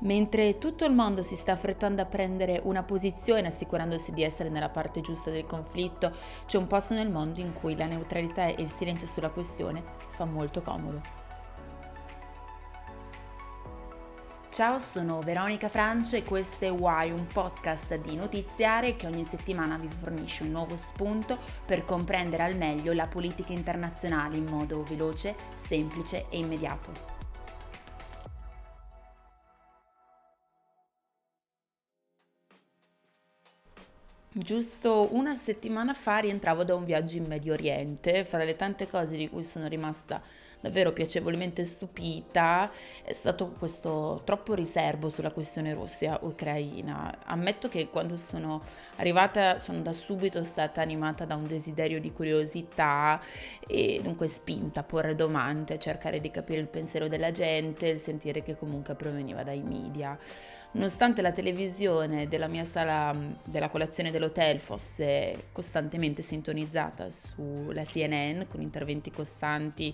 Mentre tutto il mondo si sta affrettando a prendere una posizione assicurandosi di essere nella parte giusta del conflitto, c'è un posto nel mondo in cui la neutralità e il silenzio sulla questione fa molto comodo. Ciao, sono Veronica Francia e questo è Why, un podcast di notiziare che ogni settimana vi fornisce un nuovo spunto per comprendere al meglio la politica internazionale in modo veloce, semplice e immediato. Giusto una settimana fa rientravo da un viaggio in Medio Oriente, fra le tante cose di cui sono rimasta davvero piacevolmente stupita è stato questo troppo riservo sulla questione Russia-Ucraina. Ammetto che quando sono arrivata sono da subito stata animata da un desiderio di curiosità e dunque spinta a porre domande, a cercare di capire il pensiero della gente, sentire che comunque proveniva dai media. Nonostante la televisione della mia sala della colazione dell'hotel fosse costantemente sintonizzata sulla CNN con interventi costanti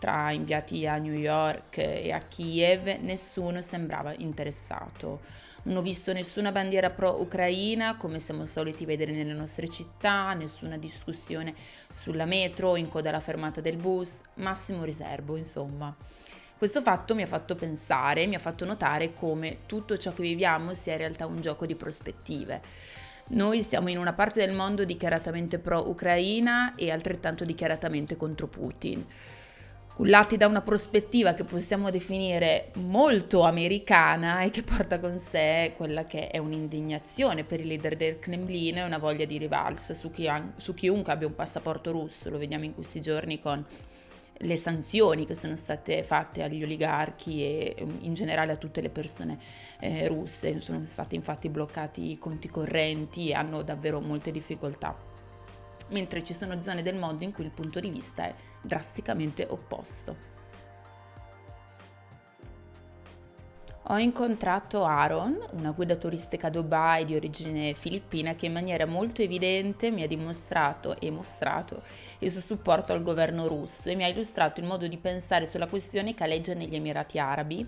tra inviati a New York e a Kiev, nessuno sembrava interessato. Non ho visto nessuna bandiera pro-ucraina come siamo soliti vedere nelle nostre città, nessuna discussione sulla metro, in coda alla fermata del bus, massimo riservo, insomma. Questo fatto mi ha fatto pensare, mi ha fatto notare come tutto ciò che viviamo sia in realtà un gioco di prospettive. Noi siamo in una parte del mondo dichiaratamente pro-Ucraina e altrettanto dichiaratamente contro Putin cullati da una prospettiva che possiamo definire molto americana e che porta con sé quella che è un'indignazione per i leader del Cremlino e una voglia di rivalsa su, chi su chiunque abbia un passaporto russo, lo vediamo in questi giorni con le sanzioni che sono state fatte agli oligarchi e mm, in generale a tutte le persone eh, russe. Sono stati infatti bloccati i conti correnti e hanno davvero molte difficoltà. Mentre ci sono zone del mondo in cui il punto di vista è drasticamente opposto. Ho incontrato Aaron, una guida turistica a Dubai di origine filippina che in maniera molto evidente mi ha dimostrato e mostrato il suo supporto al governo russo e mi ha illustrato il modo di pensare sulla questione che aleggia negli Emirati Arabi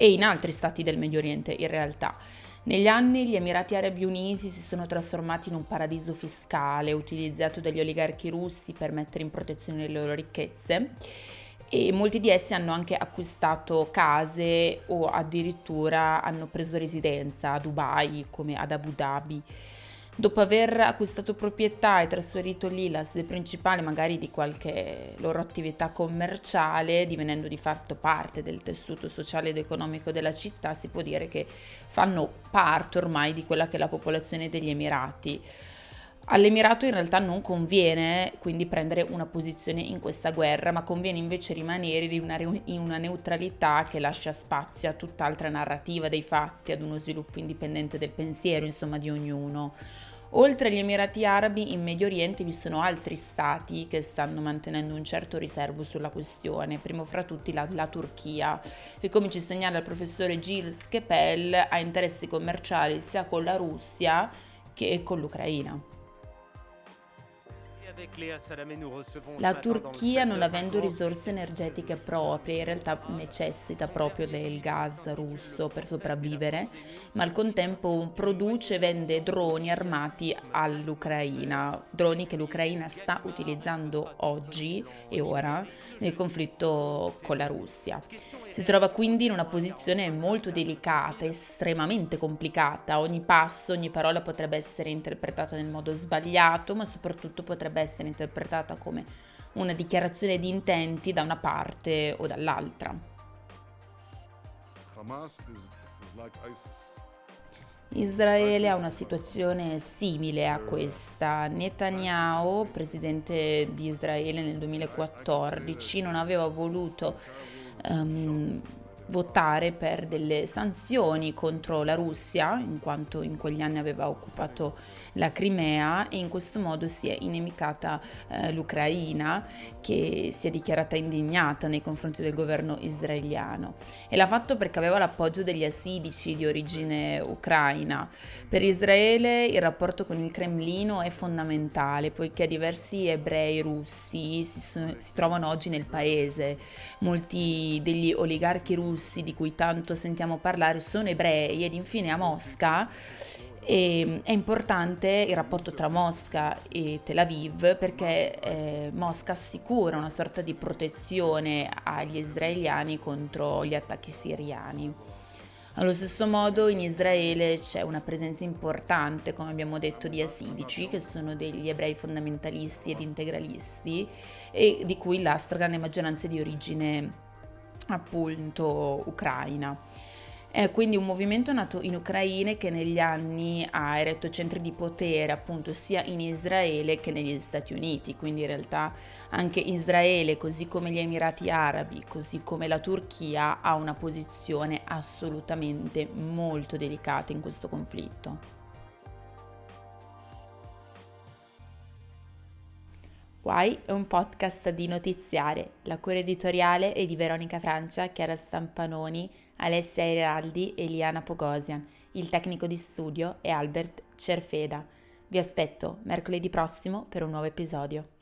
e in altri stati del Medio Oriente in realtà. Negli anni gli Emirati Arabi Uniti si sono trasformati in un paradiso fiscale utilizzato dagli oligarchi russi per mettere in protezione le loro ricchezze e molti di essi hanno anche acquistato case o addirittura hanno preso residenza a Dubai come ad Abu Dhabi. Dopo aver acquistato proprietà e trasferito lì la sede principale magari di qualche loro attività commerciale, divenendo di fatto parte del tessuto sociale ed economico della città, si può dire che fanno parte ormai di quella che è la popolazione degli Emirati. All'Emirato in realtà non conviene quindi prendere una posizione in questa guerra, ma conviene invece rimanere in una, in una, neutralità che lascia spazio a tutt'altra narrativa dei fatti, ad uno sviluppo indipendente del pensiero, insomma, di ognuno. Oltre agli Emirati Arabi, in Medio Oriente vi sono altri stati che stanno mantenendo un certo riservo sulla questione, primo fra tutti la, la Turchia, che come ci segnala il professore Gilles Kepel ha interessi commerciali sia con la Russia che con l'Ucraina. La Turchia, non avendo risorse energetiche proprie, in realtà necessita proprio del gas russo per sopravvivere, ma al contempo produce e vende droni armati all'Ucraina, droni che l'Ucraina sta utilizzando oggi e ora nel conflitto con la Russia. Si trova quindi in una posizione molto delicata, estremamente complicata. Ogni passo, ogni parola potrebbe essere interpretata nel modo sbagliato, ma soprattutto potrebbe essere interpretata come una dichiarazione di intenti da una parte o dall'altra. Israele ha una situazione simile a questa. Netanyahu, presidente di Israele nel 2014, non aveva voluto um, votare per delle sanzioni contro la Russia, in quanto in quegli anni aveva occupato la Crimea e in questo modo si è inimicata eh, l'Ucraina che si è dichiarata indignata nei confronti del governo israeliano e l'ha fatto perché aveva l'appoggio degli assidici di origine ucraina. Per Israele il rapporto con il Cremlino è fondamentale poiché diversi ebrei russi si, si trovano oggi nel paese, molti degli oligarchi russi russi di cui tanto sentiamo parlare sono ebrei ed infine a Mosca e è importante il rapporto tra Mosca e Tel Aviv perché eh, Mosca assicura una sorta di protezione agli israeliani contro gli attacchi siriani. Allo stesso modo in Israele c'è una presenza importante, come abbiamo detto, di asidici, che sono degli ebrei fondamentalisti ed integralisti, e di cui la stragrande maggioranza è di origine appunto ucraina. È quindi un movimento nato in Ucraina che negli anni ha eretto centri di potere appunto sia in Israele che negli Stati Uniti, quindi in realtà anche Israele, così come gli Emirati Arabi, così come la Turchia, ha una posizione assolutamente molto delicata in questo conflitto. Why è un podcast di notiziare. La cura editoriale è di Veronica Francia, Chiara Stampanoni, Alessia Iraldi e Liana Pogosian. Il tecnico di studio è Albert Cerfeda. Vi aspetto mercoledì prossimo per un nuovo episodio.